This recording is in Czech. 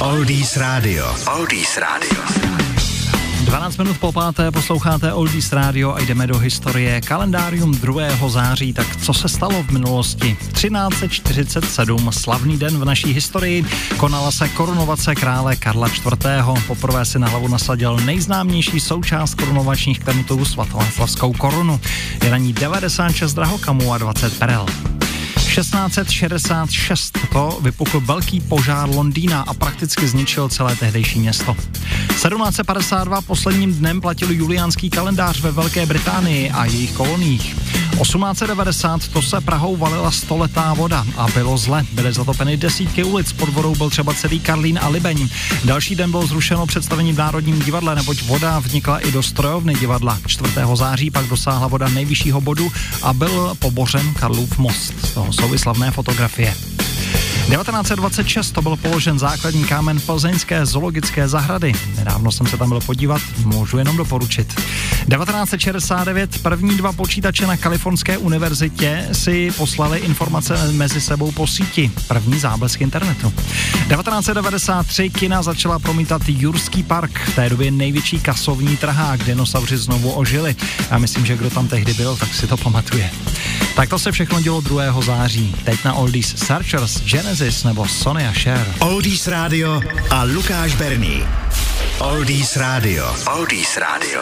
Oldies Radio. Oldies Radio. 12 minut po páté posloucháte Oldies Radio a jdeme do historie. Kalendárium 2. září, tak co se stalo v minulosti? 1347, slavný den v naší historii, konala se korunovace krále Karla IV. Poprvé si na hlavu nasadil nejznámější součást korunovačních krnitů svatováslavskou korunu. Je na ní 96 drahokamů a 20 perel. 1666 to vypukl velký požár Londýna a prakticky zničil celé tehdejší město. 1752 posledním dnem platil juliánský kalendář ve Velké Británii a jejich koloniích. 1890 to se Prahou valila stoletá voda a bylo zle. Byly zatopeny desítky ulic, pod vodou byl třeba celý Karlín a Libeň. Další den bylo zrušeno představení v Národním divadle, neboť voda vnikla i do strojovny divadla. 4. září pak dosáhla voda nejvyššího bodu a byl pobořen Karlův most. Z toho jsou i slavné fotografie. 1926 to byl položen základní kámen Plzeňské zoologické zahrady. Nedávno jsem se tam byl podívat, můžu jenom doporučit. 1969 první dva počítače na Kalifornské univerzitě si poslali informace mezi sebou po síti. První záblesk internetu. 1993 kina začala promítat Jurský park, v té době největší kasovní trhák, dinosauři znovu ožili. Já myslím, že kdo tam tehdy byl, tak si to pamatuje. Tak to se všechno dělo 2. září. Teď na Oldies Searchers, Genesis nebo Sony a Cher. Oldies Radio a Lukáš Berný. Oldies Radio. Oldies Radio.